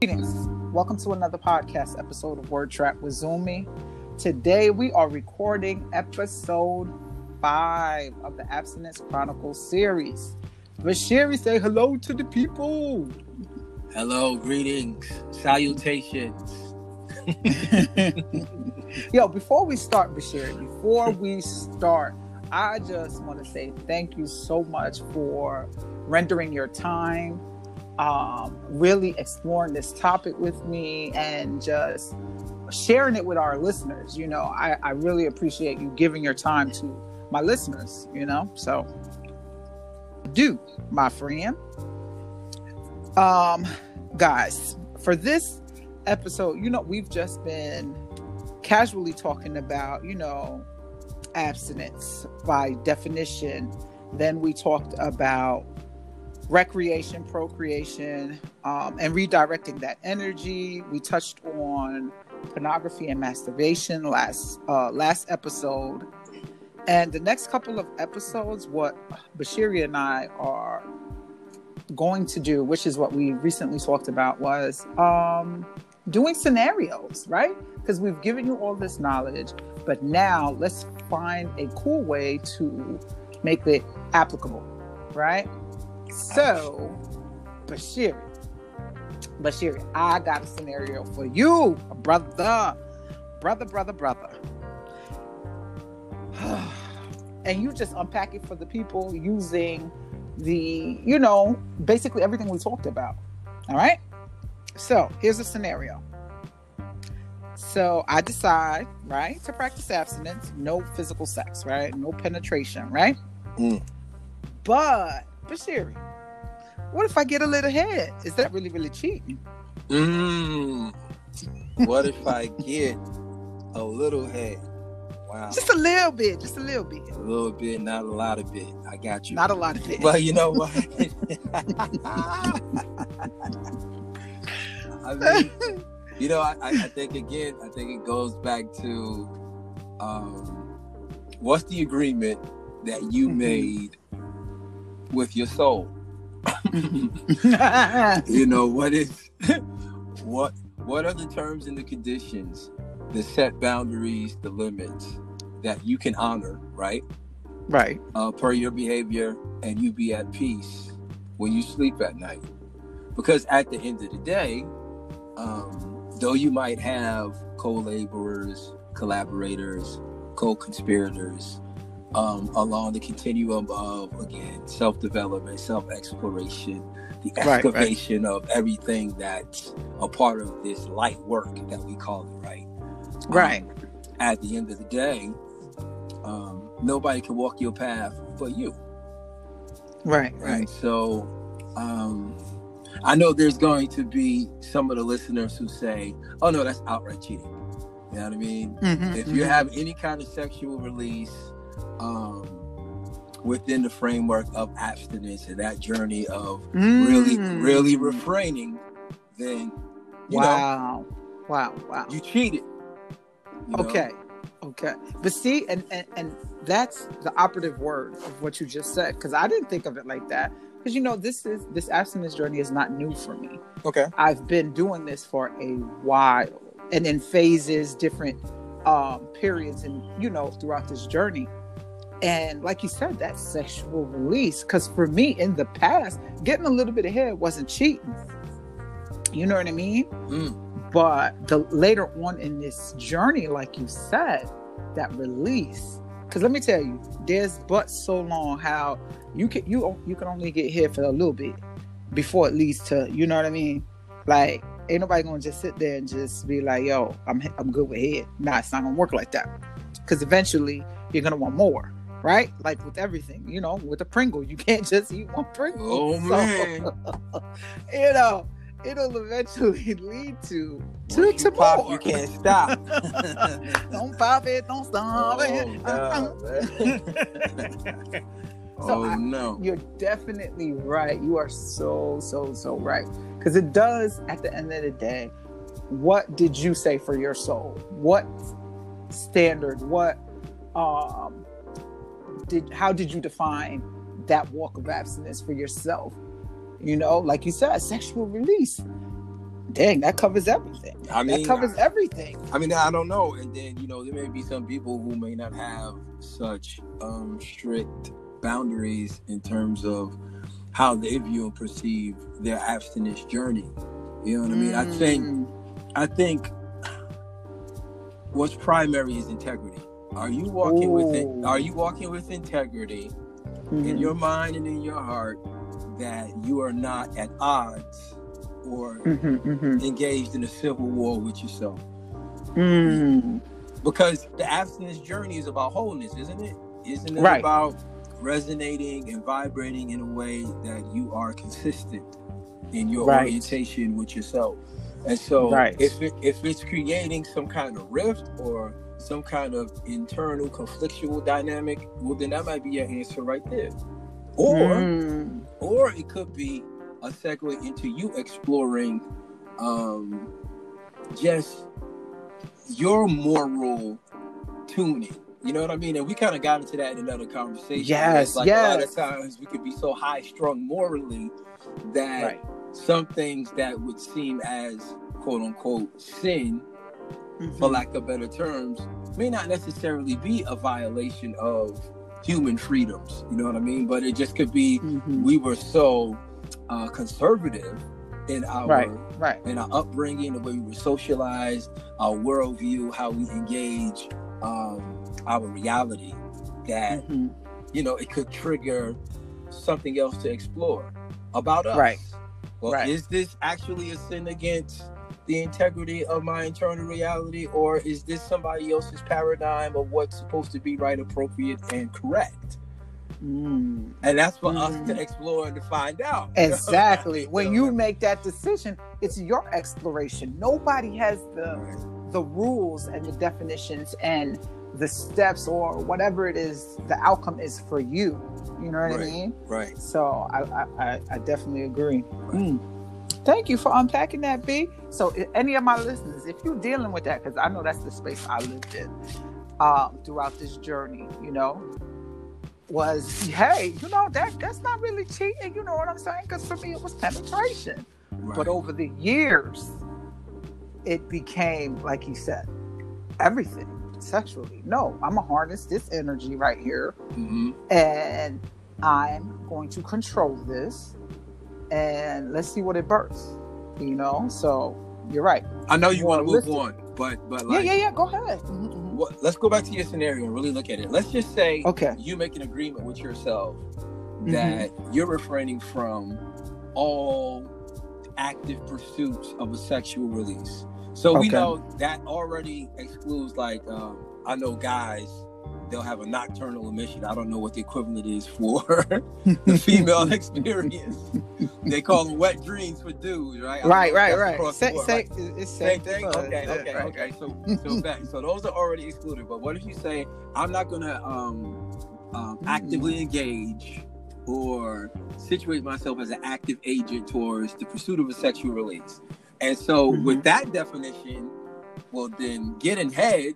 Greetings. Welcome to another podcast episode of Word Trap with Zumi. Today we are recording episode five of the Abstinence Chronicles series. Bashiri, say hello to the people. Hello, greetings, salutations. Yo, before we start, Bashir, before we start, I just want to say thank you so much for rendering your time um, really exploring this topic with me and just sharing it with our listeners. You know, I, I really appreciate you giving your time to my listeners, you know, so do, my friend. Um, guys, for this episode, you know, we've just been casually talking about, you know, abstinence by definition. Then we talked about recreation, procreation, um, and redirecting that energy. We touched on pornography and masturbation last uh, last episode, and the next couple of episodes, what Bashiri and I are going to do, which is what we recently talked about, was um, doing scenarios, right? Because we've given you all this knowledge, but now let's find a cool way to make it applicable, right? So, Bashiri, Bashiri, I got a scenario for you, brother, brother, brother, brother. and you just unpack it for the people using the, you know, basically everything we talked about. All right. So here's a scenario. So I decide, right, to practice abstinence, no physical sex, right? No penetration, right? Mm. But Bashiri, what if I get a little head? Is that really, really cheating? Mm. What if I get a little head? Wow. Just a little bit, just a little bit. A little bit, not a lot of bit. I got you. Not a lot of bit. Well, you know what? I mean, you know, I, I think again, I think it goes back to um, what's the agreement that you mm-hmm. made with your soul. you know what is what what are the terms and the conditions, the set boundaries, the limits that you can honor, right? Right. Uh, per your behavior, and you be at peace when you sleep at night. Because at the end of the day, um, though you might have co-laborers, collaborators, co-conspirators, um, along the continuum of again self-development, self-exploration, the excavation right, right. of everything that's a part of this light work that we call it, right? Right. Um, at the end of the day, um, nobody can walk your path but you. Right. Right. And so, um, I know there's going to be some of the listeners who say, "Oh no, that's outright cheating." You know what I mean? Mm-hmm, if you mm-hmm. have any kind of sexual release um, within the framework of abstinence and that journey of mm. really, really refraining, then wow, know, wow, wow, you cheated. You okay, know? okay, but see, and, and and that's the operative word of what you just said because I didn't think of it like that because you know this is this abstinence journey is not new for me. Okay, I've been doing this for a while and in phases, different um, periods, and you know throughout this journey. And like you said, that sexual release. Because for me in the past, getting a little bit of head wasn't cheating. You know what I mean? Mm. But the later on in this journey, like you said, that release. Because let me tell you, there's but so long how you can you you can only get here for a little bit before it leads to you know what I mean. Like ain't nobody gonna just sit there and just be like, "Yo, I'm I'm good with head." Nah, it's not gonna work like that. Because eventually you're gonna want more right? Like with everything, you know, with a Pringle, you can't just eat one Pringle. Oh man, you know, it'll eventually lead to to, to pop, more. You can't stop. don't pop it, don't stop oh, it. so oh I, no, you're definitely right. You are so so so right because it does. At the end of the day, what did you say for your soul? What standard? What um did how did you define that walk of abstinence for yourself? You know, like you said, sexual release. dang, that covers everything. I mean, that covers I, everything. I mean, I don't know. And then, you know, there may be some people who may not have such um, strict boundaries in terms of how they view and perceive their abstinence journey. You know what I mean? I think, Mm. I think what's primary is integrity. Are you walking with it? Are you walking with integrity in Mhm. your mind and in your heart that you are not at odds or Mhm, mhm. engaged in a civil war with yourself? Mm. Because the abstinence journey is about wholeness, isn't it? Isn't it Right. about resonating and vibrating in a way that you are consistent in your Right. orientation with yourself? And so, Right. if it, if it's creating some kind of rift or some kind of internal conflictual dynamic, well, then that might be your answer right there. Or Mm. or it could be a segue into you exploring um, just your moral tuning. You know what I mean? And we kind of got into that in another conversation. Yes, like a lot of times we could be so high strung morally that Right. some things that would seem as quote unquote sin, for Mhm. lack of better terms, may not necessarily be a violation of human freedoms. You know what I mean? But it just could be Mhm. we were so uh, conservative in our Right. Right. in our upbringing, the way we were socialized, our worldview, how we engage um, our reality, that Mhm. you know it could trigger something else to explore about us. Right. Well, Right. is this actually a sin against the integrity of my internal reality, or is this somebody else's paradigm of what's supposed to be right, appropriate, and correct? Mm. And that's for us Mm. to explore and to find out. Exactly. when you make that decision, it's your exploration. Nobody has the Right. the rules and the definitions and the steps or whatever it is the outcome is for you. You know what I mean? Right. So I I, I, definitely agree. Mm. Thank you for unpacking that, B. So, any of my listeners, if you're dealing with that, because I know that's the space I lived in um, throughout this journey, you know, was hey, you know that that's not really cheating. You know what I'm saying? Because for me, it was penetration. Right. But over the years, it became, like you said, everything sexually. No, I'm gonna harness this energy right here Mhm. and I'm going to control this and let's see what it births. You know, so you're right. I know you want to move on, but but like, yeah, yeah, yeah. Go ahead. Mhm, mhm. what, let's go back to your scenario and really look at it. Let's just say Okay. you make an agreement with yourself Mm-hmm. that you're refraining from all active pursuits of a sexual release. So we know that already excludes like um, I know guys they'll have a nocturnal emission. I don't know what the equivalent is for the female experience. they call them wet dreams for dudes, right? Right, right, right. the board, say, right? it's Same same thing. Okay, okay, okay. So, so back. So those are already excluded. But what if you say I'm not gonna um, um, Hmm. actively engage or situate myself as an active agent towards the pursuit of a sexual release? And so, Mhm. with that definition, well, then getting head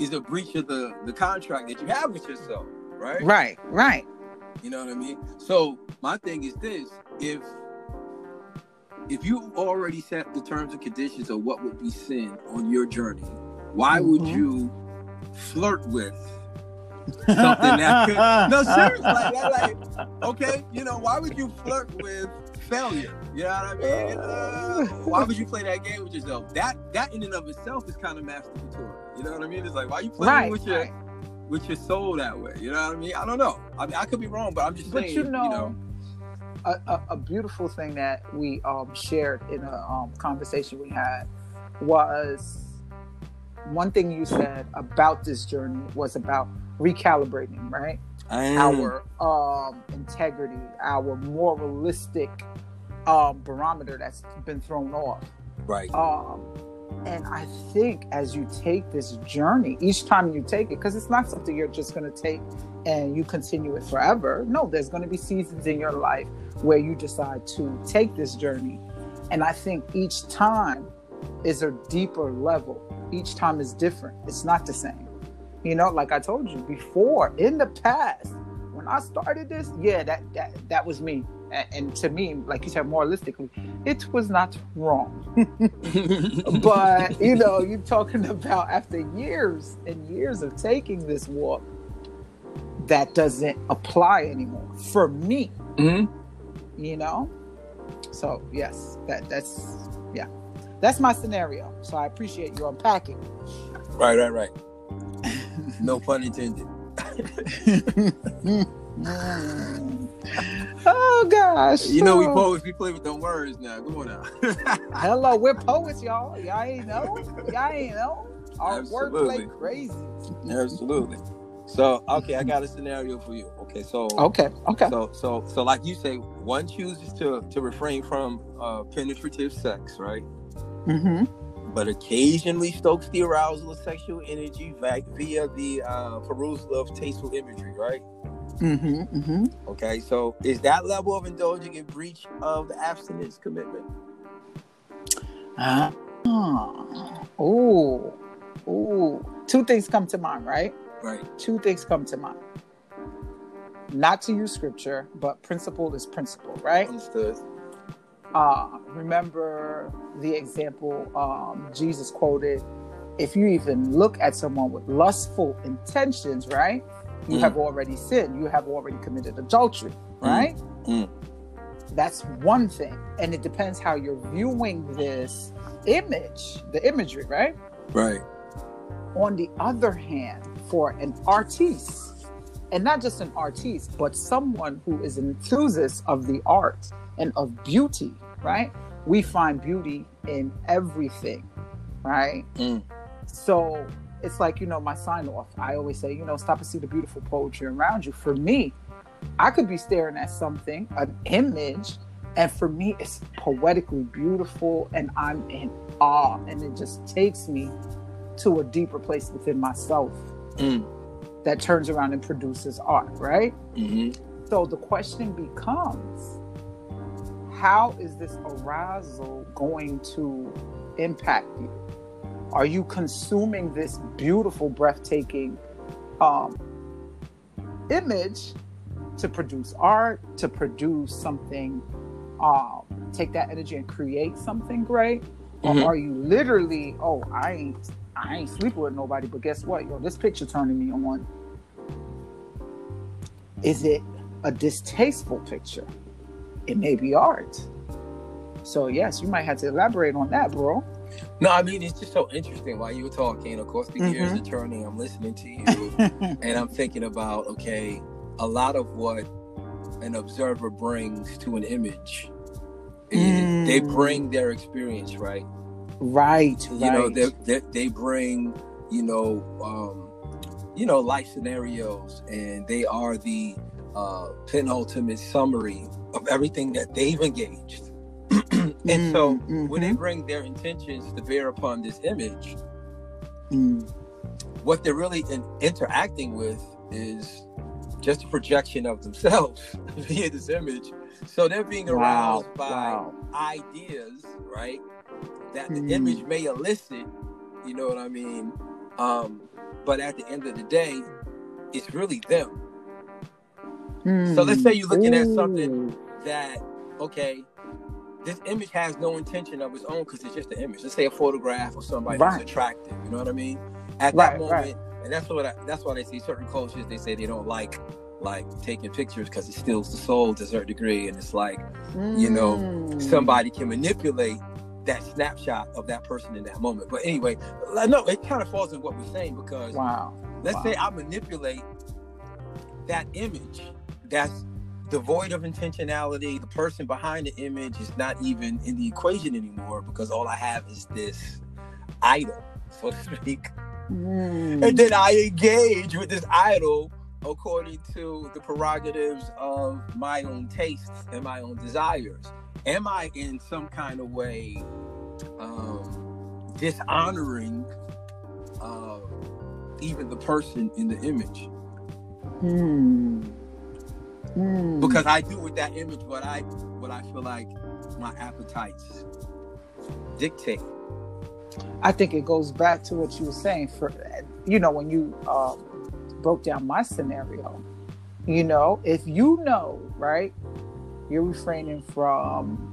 is a breach of the the contract that you have with yourself, right? Right, right. You know what I mean? So my thing is this: if if you already set the terms and conditions of what would be sin on your journey, why would Mhm. you flirt with something that could? No, seriously, like, like, okay, you know, why would you flirt with failure? You know what I mean? Uh, why would you play that game with yourself? That that in and of itself is kind of masturbatory. You know what I mean? It's like why you playing Right, with your right. with your soul that way. You know what I mean? I don't know. I mean, I could be wrong, but I'm just But saying. you know, a, a, a beautiful thing that we um, shared in a um, conversation we had was one thing you said about this journey was about recalibrating, right? Our um, integrity, our moralistic um, barometer that's been thrown off. right. Um, and I think as you take this journey, each time you take it, because it's not something you're just going to take and you continue it forever. No, there's going to be seasons in your life where you decide to take this journey. And I think each time is a deeper level. Each time is different. It's not the same. You know, like I told you before, in the past, when I started this, yeah, that that that was me. And to me, like you said, moralistically, it was not wrong. but you know, you're talking about after years and years of taking this walk, that doesn't apply anymore for me. Mm-hmm. You know, so yes, that that's yeah, that's my scenario. So I appreciate you unpacking. Right, right, right. no pun intended. oh gosh. You know we poets, we play with the words now. Come on now. Hello, we're poets, y'all. Y'all ain't know. Y'all ain't know. Our Absolutely. wordplay crazy. Absolutely. So okay, I got a scenario for you. Okay, so Okay. Okay. so so so like you say, one chooses to to refrain from uh, penetrative sex, right? Mm-hmm. But occasionally stokes the arousal of sexual energy vi- via the uh, perusal of tasteful imagery, right? Mm-hmm. Mm-hmm. Okay, so is that level of indulging in breach of the abstinence commitment? Ah. Oh. Oh. Two things come to mind, right? Right. Two things come to mind. Not to use scripture, but principle is principle, right? Understood. uh, remember the example um, Jesus quoted if you even look at someone with lustful intentions, right? You Mm. have already sinned. You have already committed adultery, right? Mm. That's one thing. And it depends how you're viewing this image, the imagery, right? Right. On the other hand, for an artiste, and not just an artiste, but someone who is an enthusiast of the art and of beauty, right? We find beauty in everything, right? Mm. So it's like, you know, my sign off. I always say, you know, stop and see the beautiful poetry around you. For me, I could be staring at something, an image, and for me, it's poetically beautiful and I'm in awe. And it just takes me to a deeper place within myself Mm. that turns around and produces art, right? hmm So the question becomes how is this arousal going to impact you? Are you consuming this beautiful, breathtaking um, image to produce art, to produce something, um, take that energy and create something great? Mhm. Or are you literally, oh, I ain't, I ain't sleeping with nobody, but guess what? Yo, this picture turning me on. Is it a distasteful picture? It may be art. So yes, you might have to elaborate on that, bro. No, I mean it's just so interesting while you were talking. Of course, the gears Mhm. are turning. I'm listening to you, and I'm thinking about okay, a lot of what an observer brings to an image, is they Mm. bring their experience, right? right, You know, they, they they bring you know um, you know life scenarios, and they are the uh, penultimate summary of everything that they've engaged. And so Mm, when they mhm, bring their intentions to bear upon this image, mm. what they're really in, interacting with is just a projection of themselves via this image. So they're being wow, aroused by wow. ideas, right? That the Hmm. image may elicit, you know what I mean? Um, but at the end of the day, it's really them. So let's say you're looking at something that, okay, this image has no intention of its own because it's just an image. Let's say a photograph of somebody Right. that's attractive. You know what I mean? At Right, that moment, right. and that's what I, that's why they see certain cultures. They say they don't like like taking pictures because it steals the soul to a certain degree, and it's like you know, Mm. somebody can manipulate that snapshot of that person in that moment. But anyway, no, it kind of falls in what we're saying because Wow. let's Wow. say I manipulate that image that's devoid of intentionality. The person behind the image is not even in the equation anymore because all I have is this idol, so to speak. Mm. And then I engage with this idol according to the prerogatives of my own tastes and my own desires. Am I in some kind of way um, dishonoring uh, even the person in the image? Mm. Mm. Because I do with that image what I what I feel like my appetites dictate. I think it goes back to what you were saying. For you know, when you um, broke down my scenario, you know, if you know, right, you're refraining from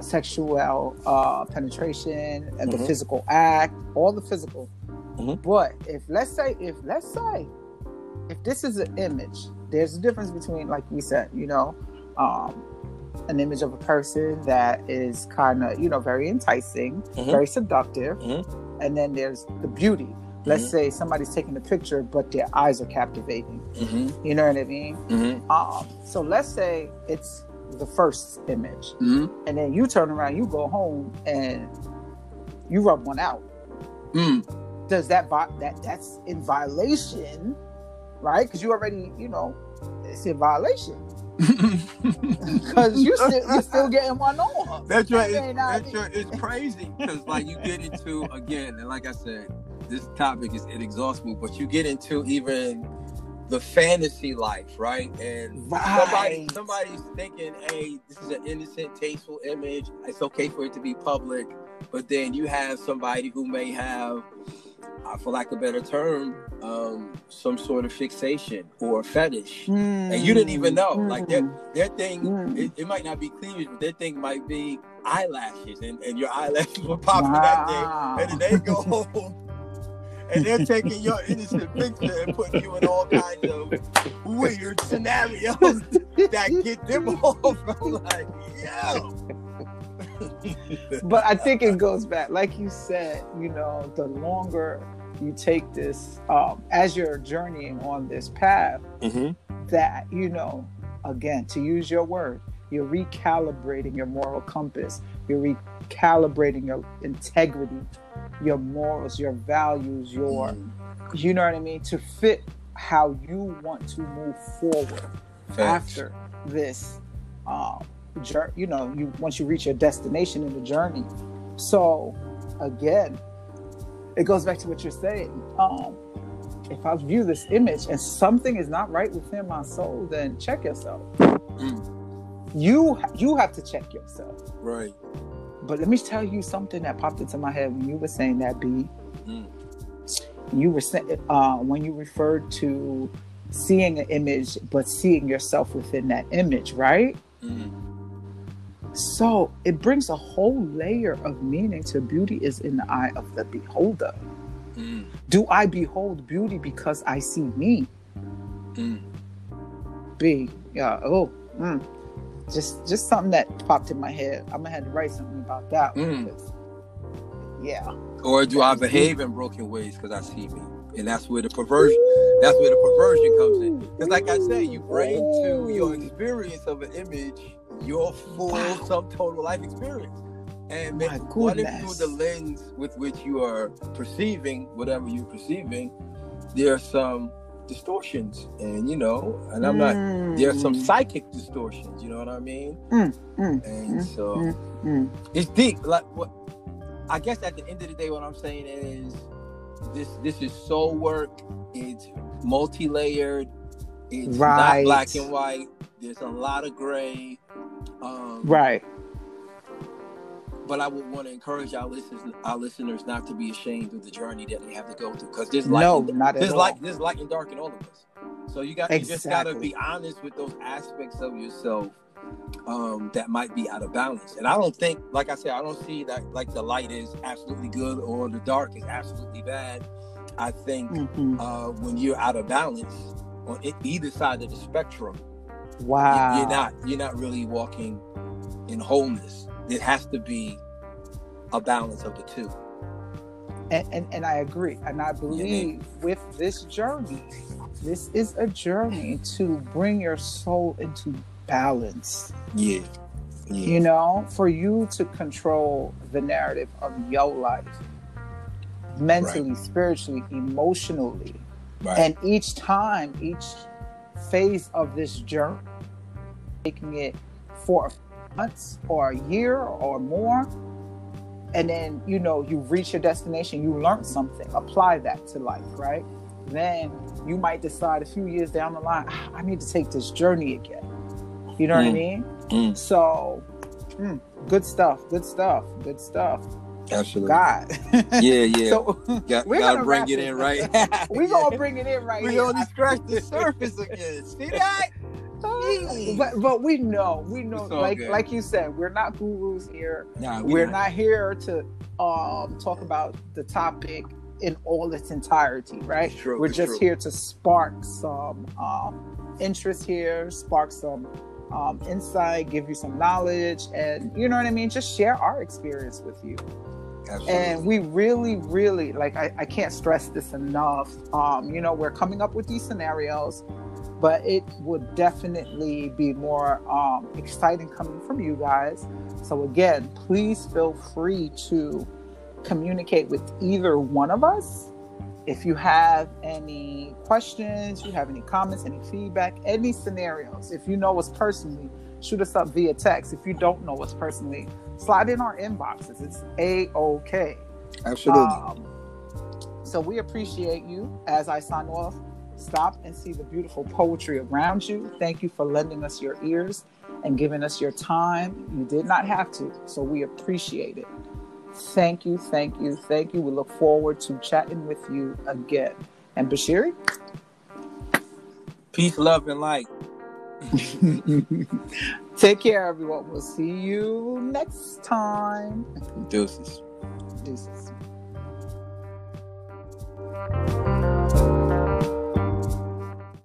sexual uh, penetration and the Mhm. physical act, all the physical. Mhm. But if let's say, if let's say, if this is an image, there's a difference between, like we said, you know, um, an image of a person that is kind of, you know, very enticing, Mhm. very seductive, Mhm. and then there's the beauty. Let's Mhm. say somebody's taking a picture, but their eyes are captivating. Mm-hmm. You know what I mean? Mm-hmm. Um, so let's say it's the first image, Mm-hmm. and then you turn around, you go home, and you rub one out. Mm. Does that vi- that that's in violation, right? Because you already, you know, it's in violation because you still you're still getting one on. That's right. It's, that's right. It's crazy because, like, you get into again, and like I said, this topic is inexhaustible. But you get into even the fantasy life, right? And somebody, somebody's thinking, "Hey, this is an innocent, tasteful image. It's okay for it to be public." But then you have somebody who may have, uh, for lack of a better term, um, some sort of fixation or fetish. and you didn't even know, like, Mm-hmm. Their thing Mm. it, it might not be cleavage, but their thing might be eyelashes, and, and your eyelashes were popping that day, and then they go home, and they're taking your innocent picture and putting you in all kinds of weird scenarios that get them off. I'm like, yo. but I think it goes back, like you said, you know, the longer you take this, um, as you're journeying on this path, Mhm. that, you know, again, to use your word, you're recalibrating your moral compass, you're recalibrating your integrity, your morals, your values, your, Mm. you know what I mean, to fit how you want to move forward Facts. after this um you know you once you reach your destination in the journey so again it goes back to what you're saying um if i view this image and something is not right within my soul then check yourself Mm. you you have to check yourself Right. but let me tell you something that popped into my head when you were saying that b Mm. you were saying uh, when you referred to seeing an image but seeing yourself within that image right Mm. So it brings a whole layer of meaning to beauty is in the eye of the beholder. Mm. Do I behold beauty because I see me? Mm. B. Yeah. Oh. Mm. Just just something that popped in my head. I'm gonna have to write something about that. Mm. because- yeah. Or do I behave in broken ways because I see me? And that's where the perversion that's where the perversion comes in. Because like I said, you bring to your experience of an image your full Wow. sum total life experience. And My what if through the lens with which you are perceiving whatever you're perceiving, there are some distortions. And you know, and I'm not there are some Mm, psychic distortions, you know what I mean? Mm, mm, and mm, so mm. it's deep. Like what I guess at the end of the day, what I'm saying is this this is soul work. It's multi-layered. It's Right. not black and white. There's a lot of gray. Um, Right. But I would want to encourage our listeners, our listeners, not to be ashamed of the journey that they have to go through, because there's light, No, and, not there's light, there's light and dark in all of us. So you got you just got to be honest with those aspects of yourself um, that might be out of balance. And I don't think, like I said, I don't see that like the light is absolutely good or the dark is absolutely bad. I think Mhm. uh, when you're out of balance on either side of the spectrum, Wow. you're not you're not really walking in wholeness. It has to be a balance of the two. and, and, and I agree. And I believe with this journey, this is a journey to bring your soul into balance. Yeah. You know, for you to control the narrative of your life mentally, spiritually, emotionally. Right. And each time, each phase of this journey, taking it for months or a year or more, and then you know you reach your destination, you learn something, apply that to life, right? Then you might decide a few years down the line, "Ah, I need to take this journey again. You know what I Mm. mean? Mm. So, mm, good stuff, good stuff, good stuff. Absolutely. God. Yeah, yeah. So Got, we're gotta bring it it in right. we gonna bring it in right we here. only scratched the surface again. See that? but but we know, we know, like good. like you said, we're not gurus here. Nah, We're not here to um talk about the topic in all its entirety, right? True, We're just true. here to spark some um, interest here, spark some um, insight, give you some knowledge, and you know what I mean. Just share our experience with you. Absolutely. And we really, really like. I, I can't stress this enough. Um, you know, we're coming up with these scenarios, but it would definitely be more um, exciting coming from you guys. So again, please feel free to communicate with either one of us. If you have any questions, you have any comments, any feedback, any scenarios, if you know us personally, shoot us up via text. If you don't know us personally, slide in our inboxes. It's a okay. Absolutely. Um, so we appreciate you. As I sign off, stop and see the beautiful poetry around you. Thank you for lending us your ears and giving us your time. You did not have to, so we appreciate it. Thank you, thank you, thank you. We look forward to chatting with you again. And Bashiri, Peace, love, and light. take care, everyone. We'll see you next time. Deuces. Deuces.